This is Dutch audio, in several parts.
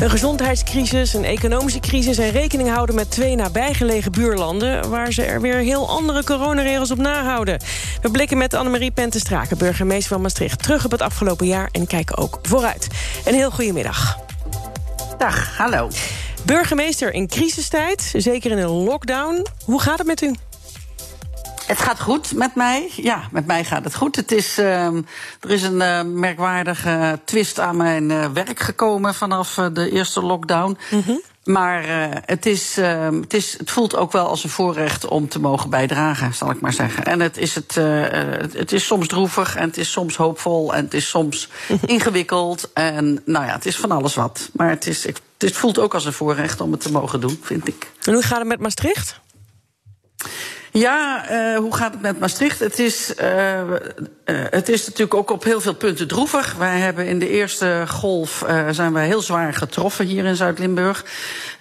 Een gezondheidscrisis, een economische crisis... en rekening houden met twee nabijgelegen buurlanden... waar ze er weer heel andere coronaregels op nahouden. We blikken met Annemarie Pentestrake, burgemeester van Maastricht... terug op het afgelopen jaar en kijken ook vooruit. Een heel goedemiddag. Dag, hallo. Burgemeester in crisistijd, zeker in een lockdown. Hoe gaat het met u? Het gaat goed met mij. Ja, met mij gaat het goed. Het is, uh, er is een uh, merkwaardige twist aan mijn uh, werk gekomen vanaf uh, de eerste lockdown. Mm -hmm. Maar het, is, het, is, het voelt ook wel als een voorrecht om te mogen bijdragen, zal ik maar zeggen. En het is, het, het is soms droevig en het is soms hoopvol en het is soms ingewikkeld. En nou ja, het is van alles wat. Maar het, is, het voelt ook als een voorrecht om het te mogen doen, vind ik. En hoe gaat het met Maastricht? Ja, uh, hoe gaat het met Maastricht? Het is, uh, uh, het is natuurlijk ook op heel veel punten droevig. Wij hebben in de eerste golf zijn wij heel zwaar getroffen hier in Zuid-Limburg.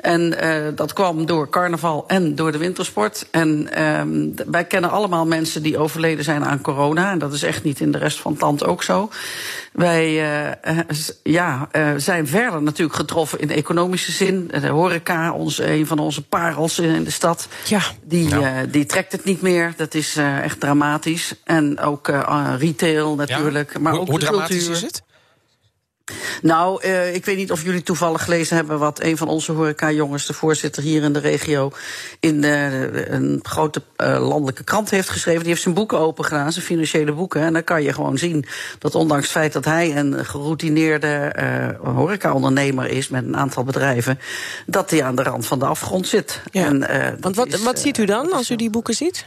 En dat kwam door carnaval en door de wintersport. En ehm, wij kennen allemaal mensen die overleden zijn aan corona. En dat is echt niet in de rest van het land ook zo. Wij ja, zijn verder natuurlijk getroffen in economische zin. De horeca, ons, een van onze parels in de stad, ja. die, ja. die het niet meer. Dat is uh, echt dramatisch. En ook uh, retail natuurlijk. Ja? Maar hoe, ook hoe de dramatisch cultuur. is het? Nou, uh, ik weet niet of jullie toevallig gelezen hebben wat een van onze horeca-jongens, de voorzitter hier in de regio, in uh, een grote uh, landelijke krant heeft geschreven. Die heeft zijn boeken open gedaan, zijn financiële boeken. En dan kan je gewoon zien dat ondanks het feit dat hij een geroutineerde horeca-ondernemer is met een aantal bedrijven, dat hij aan de rand van de afgrond zit. Ja. En, Want wat, is, wat ziet u dan als u die boeken ziet?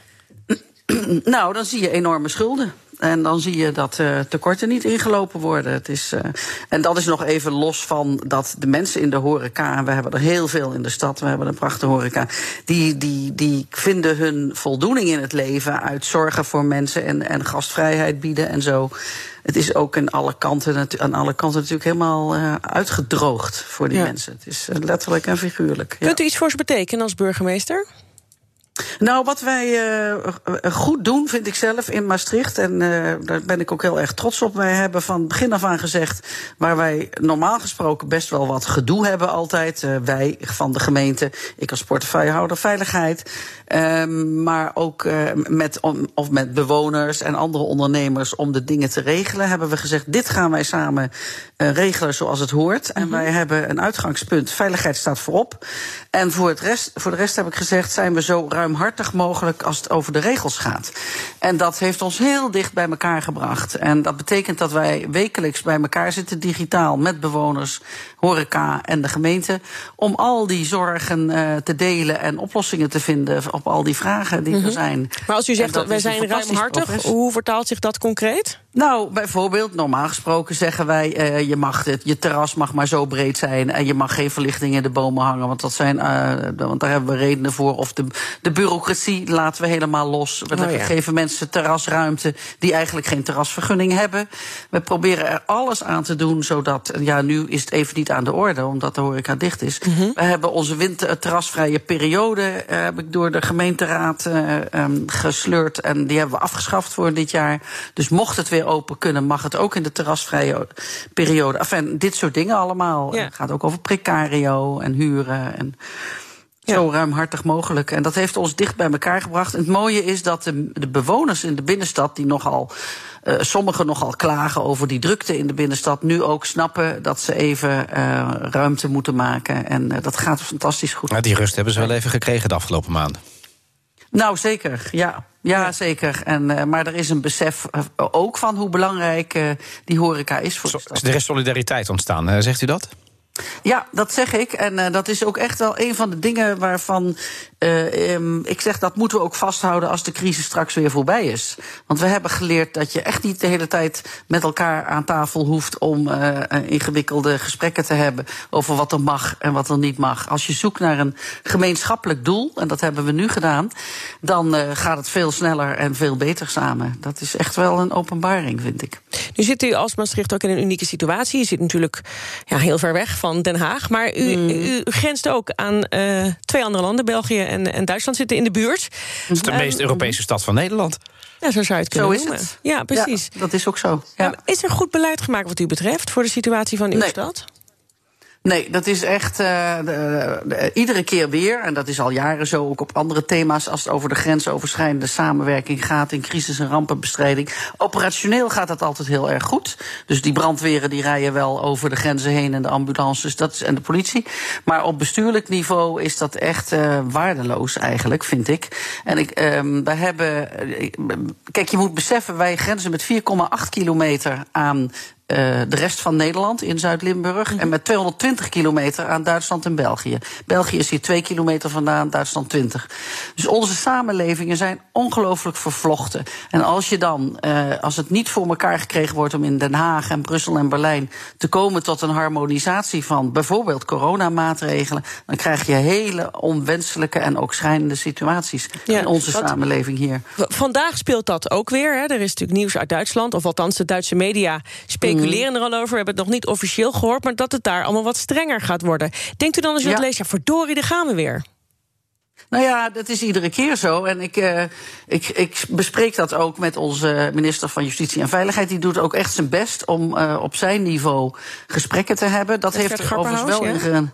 nou, dan zie je enorme schulden. En dan zie je dat uh, tekorten niet ingelopen worden. Het is, uh, en dat is nog even los van dat de mensen in de horeca, en we hebben er heel veel in de stad, we hebben een prachtige horeca, die, die, die vinden hun voldoening in het leven uit zorgen voor mensen en, en gastvrijheid bieden en zo. Het is ook aan alle kanten, aan alle kanten natuurlijk helemaal uh, uitgedroogd voor die Ja. mensen. Het is letterlijk en figuurlijk. Ja. Kunt u iets voor ze betekenen als burgemeester? Nou, wat wij uh, goed doen, vind ik zelf, in Maastricht... en uh, daar ben ik ook heel erg trots op... wij hebben van begin af aan gezegd... waar wij normaal gesproken best wel wat gedoe hebben altijd... Uh, wij van de gemeente, ik als portefeuillehouder veiligheid... Um, maar ook met, om, of met bewoners en andere ondernemers... om de dingen te regelen, hebben we gezegd... dit gaan wij samen regelen zoals het hoort. En mm -hmm. wij hebben een uitgangspunt, veiligheid staat voorop. En voor, het rest, voor de rest heb ik gezegd, zijn we zo ruimhartig mogelijk als het over de regels gaat. En dat heeft ons heel dicht bij elkaar gebracht. En dat betekent dat wij wekelijks bij elkaar zitten, digitaal, met bewoners, horeca en de gemeente. Om al die zorgen uh, te delen en oplossingen te vinden op al die vragen die mm -hmm. er zijn. Maar als u zegt, wij zijn ruimhartig, hoe vertaalt zich dat concreet? Nou, bijvoorbeeld, normaal gesproken zeggen wij, uh, je mag het, je terras mag maar zo breed zijn en je mag geen verlichting in de bomen hangen, want dat zijn, uh, want daar hebben we redenen voor. Of de, de bureaucratie laten we helemaal los. We oh, ja. geven mensen terrasruimte die eigenlijk geen terrasvergunning hebben. We proberen er alles aan te doen, zodat, ja, nu is het even niet aan de orde, omdat de horeca dicht is. Mm -hmm. We hebben onze winter, terrasvrije periode, uh, heb ik door de gemeenteraad um, gesleurd en die hebben we afgeschaft voor dit jaar. Dus mocht het weer open kunnen, mag het ook in de terrasvrije periode. Enfin, dit soort dingen allemaal. Ja. Het gaat ook over precario en huren en ja. zo ruimhartig mogelijk. En dat heeft ons dicht bij elkaar gebracht. En het mooie is dat de, de bewoners in de binnenstad, die nogal. Uh, sommigen nogal klagen over die drukte in de binnenstad, nu ook snappen dat ze even uh, ruimte moeten maken. En uh, dat gaat fantastisch goed. Ja, die rust hebben ze wel even gekregen de afgelopen maanden. Nou, zeker, ja. Ja, zeker. En, uh, maar er is een besef uh, ook van hoe belangrijk uh, die horeca is voor de. Er is solidariteit ontstaan, zegt u dat? Ja, dat zeg ik. En uh, dat is ook echt wel een van de dingen waarvan uh, um, ik zeg dat moeten we ook vasthouden als de crisis straks weer voorbij is. Want we hebben geleerd dat je echt niet de hele tijd met elkaar aan tafel hoeft om uh, ingewikkelde gesprekken te hebben over wat er mag en wat er niet mag. Als je zoekt naar een gemeenschappelijk doel, en dat hebben we nu gedaan, dan gaat het veel sneller en veel beter samen. Dat is echt wel een openbaring, vind ik. Nu zit u als Maastricht ook in een unieke situatie. Je zit natuurlijk ja, heel ver weg van Den Haag. Maar u, mm. u grenst ook aan uh, twee andere landen, België en, en, Duitsland zitten in de buurt. Het is de meest um, Europese stad van Nederland. Ja, zo zou je het kunnen zo noemen. Is het. Ja, precies. Ja, dat is ook zo. Ja. Is er goed beleid gemaakt wat u betreft voor de situatie van uw nee. stad? Nee, dat is echt uh, de, de, iedere keer weer, en dat is al jaren zo, ook op andere thema's, als het over de grensoverschrijdende samenwerking gaat in crisis- en rampenbestrijding. Operationeel gaat dat altijd heel erg goed. Dus die brandweren die rijden wel over de grenzen heen en de ambulances dat is, en de politie. Maar op bestuurlijk niveau is dat echt uh, waardeloos eigenlijk, vind ik. En ik, wij hebben. Kijk, je moet beseffen, wij grenzen met 4,8 kilometer aan uh, de rest van Nederland in Zuid-Limburg. -hmm. En met 220 kilometer aan Duitsland en België. België is hier 2 kilometer vandaan, Duitsland 20. Dus onze samenlevingen zijn ongelooflijk vervlochten. En als je dan, uh, als het niet voor elkaar gekregen wordt om in Den Haag en Brussel en Berlijn te komen tot een harmonisatie van bijvoorbeeld coronamaatregelen, dan krijg je hele onwenselijke en ook schrijnende situaties ja, in onze samenleving hier. Vandaag speelt dat ook weer. Hè. Er is natuurlijk nieuws uit Duitsland, of althans de Duitse media spelen speculeren er al over. We hebben het nog niet officieel gehoord, maar dat het daar allemaal wat strenger gaat worden. Denkt u dan als ja. het leest, ja, verdorie, daar gaan we weer. Nou ja, dat is iedere keer zo. En ik, uh, ik, ik bespreek dat ook met onze minister van Justitie en Veiligheid. Die doet ook echt zijn best om uh, op zijn niveau gesprekken te hebben. Dat, dat heeft er overigens wel ja? in.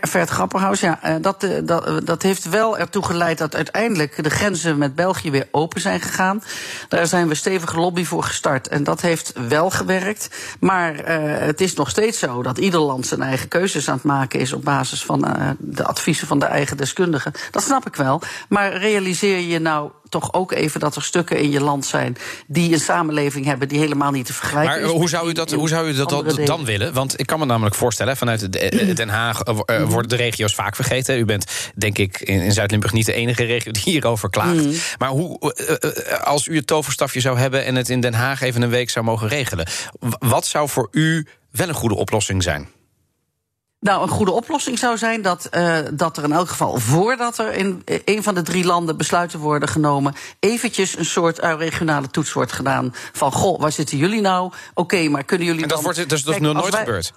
Vert Grapperhaus, ja. Dat, dat, dat heeft wel ertoe geleid dat uiteindelijk de grenzen met België weer open zijn gegaan. Daar zijn we stevige lobby voor gestart. En dat heeft wel gewerkt. Maar uh, het is nog steeds zo dat ieder land zijn eigen keuzes aan het maken is op basis van uh, de adviezen van de eigen deskundigen. Dat snap ik wel. Maar realiseer je nou toch ook even dat er stukken in je land zijn die een samenleving hebben die helemaal niet te vergelijken maar is. hoe zou u dat, hoe zou u dat dan, dan willen? Want ik kan me namelijk voorstellen, vanuit Den Haag uh, worden de regio's vaak vergeten. U bent, denk ik, in, in Zuid-Limburg niet de enige regio die hierover klaagt. Mm. Maar hoe, uh, als u het toverstafje zou hebben en het in Den Haag even een week zou mogen regelen, wat zou voor u wel een goede oplossing zijn? Nou, een goede oplossing zou zijn dat, uh, dat er in elk geval voordat er in een van de drie landen besluiten worden genomen, eventjes een soort regionale toets wordt gedaan. Van goh, waar zitten jullie nou? Oké, okay, maar kunnen jullie. En dat dan... wordt dus dat is nog nooit wij... gebeurd.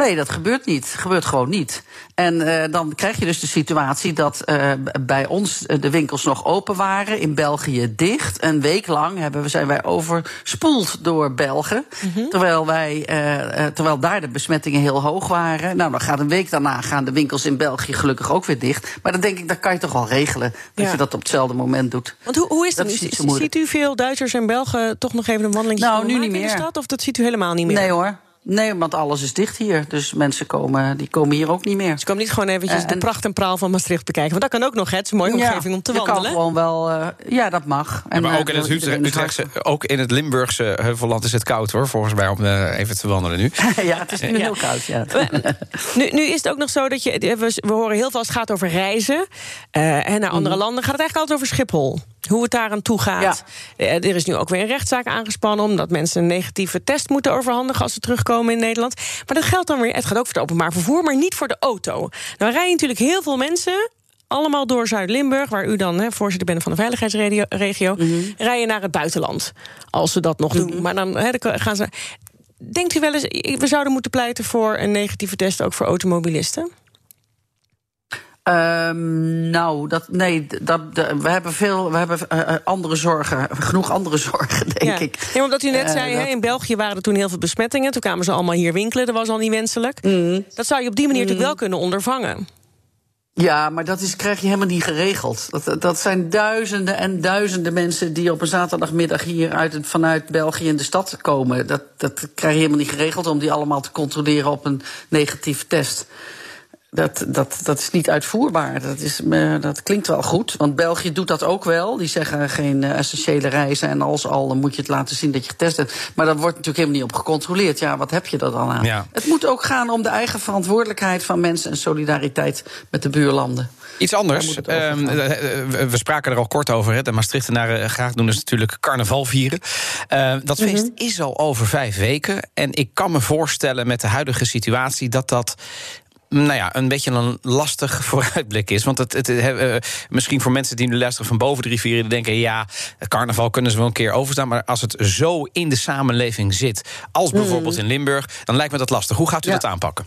Nee, dat gebeurt niet. Gebeurt gewoon niet. En uh, dan krijg je dus de situatie dat uh, bij ons de winkels nog open waren, in België dicht. Een week lang hebben we, zijn wij overspoeld door Belgen. Mm -hmm. terwijl, wij, uh, terwijl daar de besmettingen heel hoog waren. Nou, dan gaat een week daarna gaan de winkels in België gelukkig ook weer dicht. Maar dan denk ik, dat kan je toch wel regelen. Dat ja. je dat op hetzelfde moment doet. Want hoe, hoe is dat? dat is ziet u veel Duitsers en Belgen toch nog even een wandeling nou, nu niet meer. in de stad? Of dat ziet u helemaal niet meer? Nee hoor. Nee, want alles is dicht hier. Dus mensen komen, die komen hier ook niet meer. Ze komen niet gewoon eventjes uh, de pracht en praal van Maastricht bekijken. Want dat kan ook nog, hè? Het is een mooie omgeving ja, om te je wandelen. Kan gewoon wel, uh, ja, dat mag. En, ja, maar ook in, het Utrechtse, ook in het Limburgse Heuvelland is het koud, hoor. Volgens mij om even te wandelen nu. ja, het is nu heel koud, ja. nu, nu is het ook nog zo dat je... We, we horen heel veel als het gaat over reizen en naar andere mm. landen. Gaat het eigenlijk altijd over Schiphol? Hoe het daar aan toe gaat. Ja. Er is nu ook weer een rechtszaak aangespannen... omdat mensen een negatieve test moeten overhandigen... als ze terugkomen in Nederland. Maar dat geldt dan weer, het gaat ook voor het openbaar vervoer... maar niet voor de auto. Nou rijden natuurlijk heel veel mensen allemaal door Zuid-Limburg, waar u dan voorzitter bent van de veiligheidsregio, mm -hmm. rijden naar het buitenland. Als ze dat nog mm -hmm. doen. Maar dan, hè, dan gaan ze. Denkt u wel eens, we zouden moeten pleiten voor een negatieve test ook voor automobilisten? Um, nou, dat, nee, dat, de, we hebben veel, we hebben uh, andere zorgen, genoeg andere zorgen, denk ja. ik. Ja, omdat u net uh, zei, dat... in België waren er toen heel veel besmettingen. Toen kwamen ze allemaal hier winkelen, dat was al niet wenselijk. Mm. Dat zou je op die manier mm. natuurlijk wel kunnen ondervangen. Ja, maar dat is, krijg je helemaal niet geregeld. Dat, dat zijn duizenden en duizenden mensen die op een zaterdagmiddag hier uit, vanuit België in de stad komen. Dat, dat krijg je helemaal niet geregeld om die allemaal te controleren op een negatieve test. Dat, dat, dat is niet uitvoerbaar. Dat, is, dat klinkt wel goed. Want België doet dat ook wel. Die zeggen geen essentiële reizen. En als al, dan moet je het laten zien dat je getest hebt. Maar dat wordt natuurlijk helemaal niet op gecontroleerd. Ja, wat heb je er dan aan? Ja. Het moet ook gaan om de eigen verantwoordelijkheid van mensen en solidariteit met de buurlanden. Iets anders. Ehm, we spraken er al kort over. Hè. De Maastrichtenaren graag doen dus natuurlijk carnaval vieren. Uh, dat mhm. feest is al over vijf weken. En ik kan me voorstellen met de huidige situatie dat dat nou ja, een beetje een lastig vooruitblik is. Want het, het, uh, misschien voor mensen die nu luisteren van boven de rivieren... die denken, ja, carnaval kunnen ze wel een keer overstaan... maar als het zo in de samenleving zit, als bijvoorbeeld mhm. in Limburg... dan lijkt me dat lastig. Hoe gaat u dat aanpakken?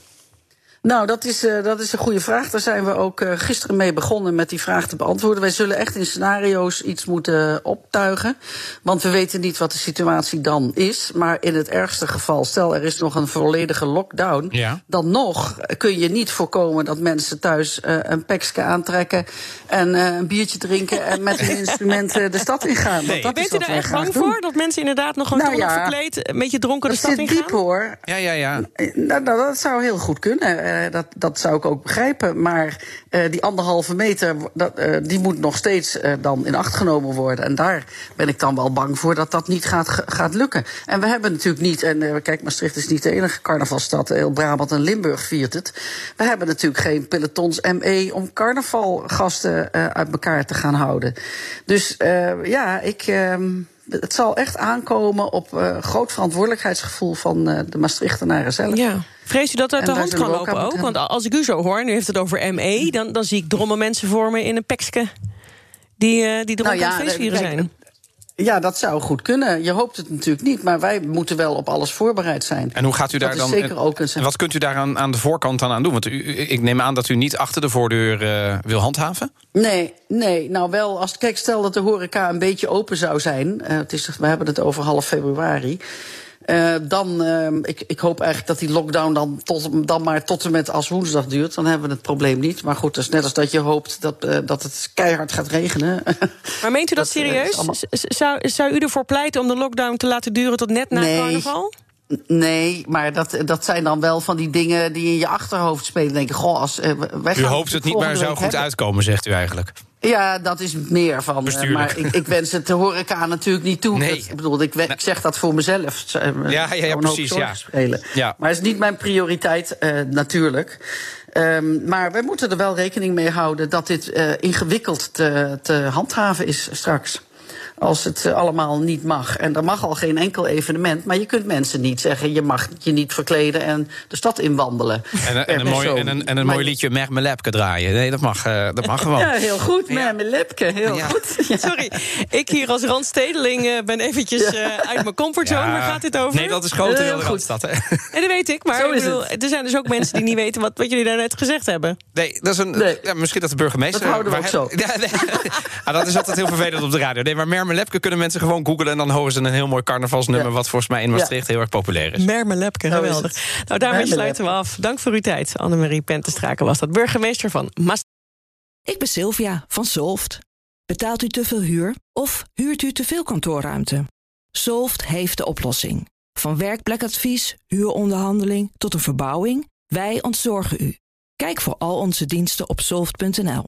Nou, dat is, uh, dat is een goede vraag. Daar zijn we ook uh, gisteren mee begonnen met die vraag te beantwoorden. Wij zullen echt in scenario's iets moeten optuigen. Want we weten niet wat de situatie dan is. Maar in het ergste geval, stel er is nog een volledige lockdown. Ja. Dan nog kun je niet voorkomen dat mensen thuis uh, een pekske aantrekken. En een biertje drinken en met hun instrumenten de stad ingaan. Nee. Dat Bent u daar echt bang voor? Dat mensen inderdaad nog een nou, ja, verkleed, een beetje dronken de stad ingaan? diep hoor. Ja, ja, ja. Nou, nou, dat zou heel goed kunnen. Eh, dat, dat zou ik ook begrijpen. Maar uh, die anderhalve meter, dat, uh, die moet nog steeds dan in acht genomen worden. En daar ben ik dan wel bang voor dat dat niet gaat, gaat lukken. En we hebben natuurlijk niet, en kijk, Maastricht is niet de enige carnavalstad. Heel Brabant en Limburg viert het. We hebben natuurlijk geen pelotons ME om carnavalgasten uit elkaar te gaan houden. Dus ja, ik ehm, het zal echt aankomen op uh, groot verantwoordelijkheidsgevoel van uh, de Maastrichtenaren zelf. Ja. Vrees u dat uit de hand kan lopen ook? Want als ik u zo hoor, nu heeft het over ME... dan, dan zie ik dromme mensen voor me in een pekske... die, uh, die dronken nou ja, zijn. Ja, dat zou goed kunnen. Je hoopt het natuurlijk niet, maar wij moeten wel op alles voorbereid zijn. En hoe gaat u daar dan? Zeker ook een... wat kunt u daar aan, aan de voorkant dan aan doen? Want u, ik neem aan dat u niet achter de voordeur uh, wil handhaven. Nee, nee. Nou wel, als kijk, stel dat de horeca een beetje open zou zijn. Uh, het is, we hebben het over half februari. Uh, dan, uh, ik, ik hoop eigenlijk dat die lockdown dan, tot, dan maar tot en met als woensdag duurt. Dan hebben we het probleem niet. Maar goed, dat is net als dat je hoopt dat, uh, dat het keihard gaat regenen. Maar meent u dat, dat serieus? Allemaal... Zou, zou u ervoor pleiten om de lockdown te laten duren tot net na nee. carnaval? Nee, maar dat, dat zijn dan wel van die dingen die in je achterhoofd spelen. Denk goh, als, uh, wij u hoopt het niet, maar zou goed hebben. uitkomen, zegt u eigenlijk. Ja, dat is meer van. Uh, maar ik, ik, wens het de horeca natuurlijk niet toe. Nee. ik bedoel, ik, ik, zeg dat voor mezelf. Ja, ja, ja precies. Ja. Spelen. Ja. Maar het is niet mijn prioriteit, uh, natuurlijk. Um, maar we moeten er wel rekening mee houden dat dit uh, ingewikkeld te, te handhaven is straks als het eh, allemaal niet mag. En er mag al geen enkel evenement. Maar je kunt mensen niet zeggen: je mag je niet verkleden en de stad inwandelen. En, en, een, mooi, en, een, en een mooi liedje Mermelepke draaien. Nee, dat mag, uh, dat mag gewoon. Ja, heel goed. Mermelepke, heel goed. Sorry, ik hier als randstedeling uh, ben eventjes uit mijn comfortzone. Waar gaat dit over? Nee, dat is groter dan de Randstad. Hè? En dat weet ik. Maar ik bedoel, er zijn dus ook mensen die niet weten wat, wat jullie daarnet gezegd hebben. Nee, dat is een, nee. Ja, misschien dat de burgemeester... Dat houden we ook zo. Ja, nee, ah, dat is altijd heel vervelend op de radio. Nee, maar Mermelepke kunnen mensen gewoon googlen... en dan horen ze een heel mooi carnavalsnummer... wat volgens mij in Maastricht heel erg populair is. Mermelepke, geweldig. Nou, daarmee sluiten we af. Dank voor uw tijd. Annemarie Pentestraken was dat, burgemeester van Maastricht. Ik ben Sylvia van Solft. Betaalt u te veel huur of huurt u te veel kantoorruimte? Solft heeft de oplossing. Van werkplekadvies, huuronderhandeling tot een verbouwing... wij ontzorgen u. Kijk voor al onze diensten op soft.nl.